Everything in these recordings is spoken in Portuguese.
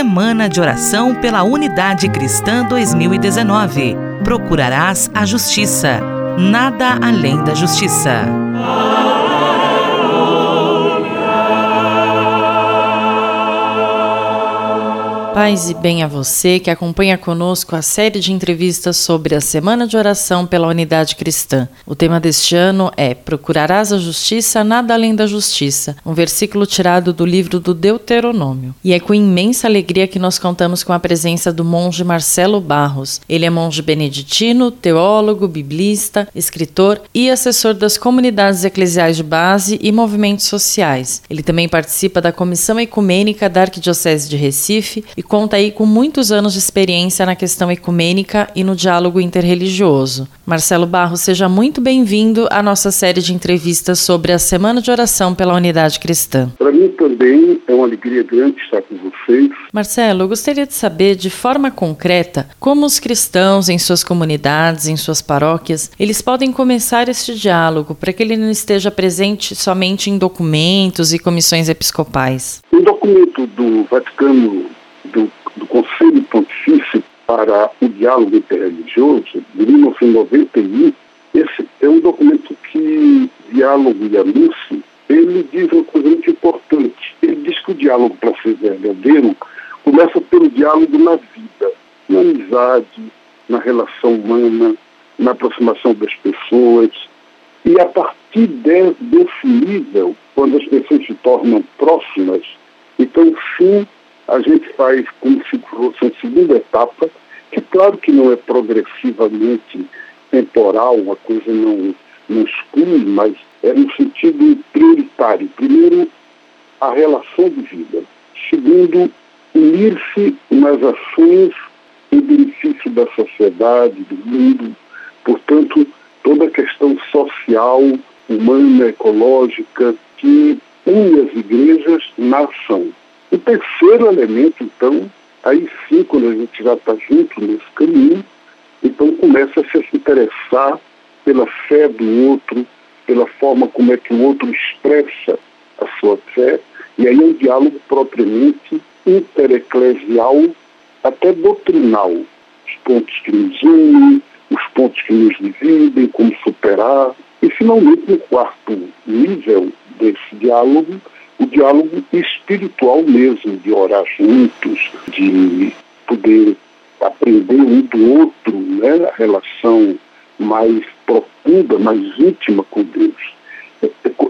Semana de Oração pela Unidade Cristã 2019. Procurarás a justiça. Nada além da justiça. Paz e bem a você que acompanha conosco a série de entrevistas sobre a Semana de Oração pela Unidade Cristã. O tema deste ano é Procurarás a Justiça, nada além da justiça, um versículo tirado do livro do Deuteronômio. E é com imensa alegria que nós contamos com a presença do monge Marcelo Barros. Ele é monge beneditino, teólogo, biblista, escritor e assessor das comunidades eclesiais de base e movimentos sociais. Ele também participa da Comissão Ecumênica da Arquidiocese de Recife e conta aí com muitos anos de experiência na questão ecumênica e no diálogo interreligioso. Marcelo Barros, seja muito bem-vindo à nossa série de entrevistas sobre a Semana de Oração pela Unidade Cristã. Para mim também é uma alegria grande estar com vocês. Marcelo, eu gostaria de saber de forma concreta como os cristãos em suas comunidades, em suas paróquias, eles podem começar este diálogo para que ele não esteja presente somente em documentos e comissões episcopais. O documento do Vaticano do, do Conselho Pontifício para o Diálogo Interreligioso, de 1991, esse é um documento que Diálogo e Anúncio, ele diz uma coisa muito importante. Ele diz que o diálogo, para ser verdadeiro, começa pelo diálogo na vida, na amizade, na relação humana, na aproximação das pessoas. E a partir de, desse nível, quando as pessoas se tornam próximas, então sim a gente faz como se fosse uma segunda etapa, que claro que não é progressivamente temporal, uma coisa não, não exclui, mas é no sentido prioritário. Primeiro, a relação de vida. Segundo, unir-se nas ações em benefício da sociedade, do mundo. Portanto, toda a questão social, humana, ecológica, que une as igrejas na ação. O terceiro elemento, então, aí sim, quando a gente já está junto nesse caminho, então começa a se interessar pela fé do outro, pela forma como é que o outro expressa a sua fé, e aí é um diálogo propriamente intereclesial, até doutrinal. Os pontos que nos unem, os pontos que nos dividem, como superar. E, finalmente, no quarto nível desse diálogo, o diálogo espiritual mesmo, de orar juntos, de poder aprender um do outro, né, a relação mais profunda, mais íntima com Deus.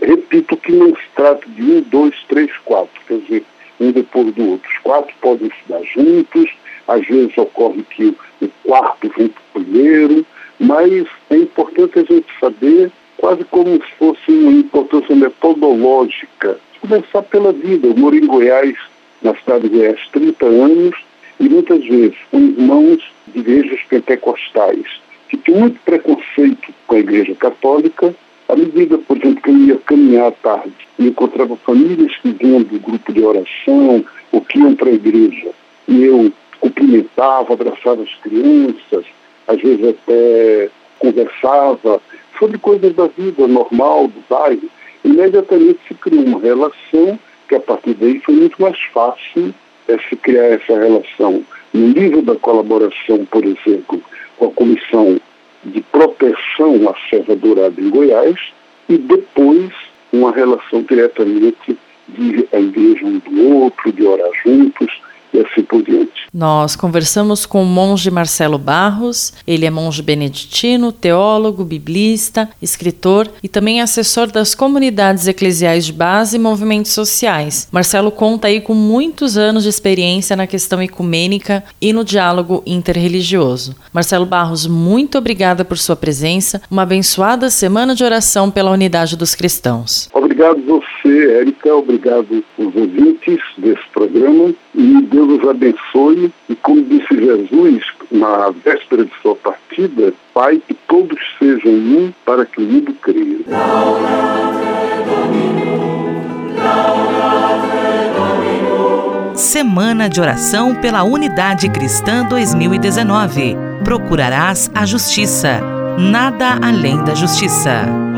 Repito que não se trata de um, dois, três, quatro, quer dizer, um depois do outro. Os quatro podem estudar juntos, às vezes ocorre que o quarto vem o primeiro, mas é importante a gente saber, quase como se fosse uma importância metodológica começar pela vida. Eu moro em Goiás, na cidade de Goiás, 30 anos, e muitas vezes com irmãos de igrejas pentecostais, que tinham muito preconceito com a igreja católica, à medida, por exemplo, que eu ia caminhar à tarde e encontrava famílias que vinham do grupo de oração ou que iam para a igreja, e eu cumprimentava, abraçava as crianças, às vezes até conversava sobre coisas da vida normal, do bairro, imediatamente se criou uma relação que a partir daí foi muito mais fácil é, se criar essa relação. No nível da colaboração, por exemplo, com a Comissão de Proteção à Serra Dourada em Goiás, e depois uma relação diretamente de igreja um do outro, de orar juntos, e assim por diante. Nós conversamos com o monge Marcelo Barros, ele é monge beneditino, teólogo, biblista, escritor e também assessor das comunidades eclesiais de base e movimentos sociais. Marcelo conta aí com muitos anos de experiência na questão ecumênica e no diálogo interreligioso. Marcelo Barros, muito obrigada por sua presença. Uma abençoada semana de oração pela unidade dos cristãos. Obrigado você, Érica. Obrigado os ouvintes desse programa. E Deus os abençoe. E como disse Jesus na véspera de sua partida, Pai, que todos sejam um para que o mundo creia. Semana de Oração pela Unidade Cristã 2019. Procurarás a justiça. Nada além da justiça.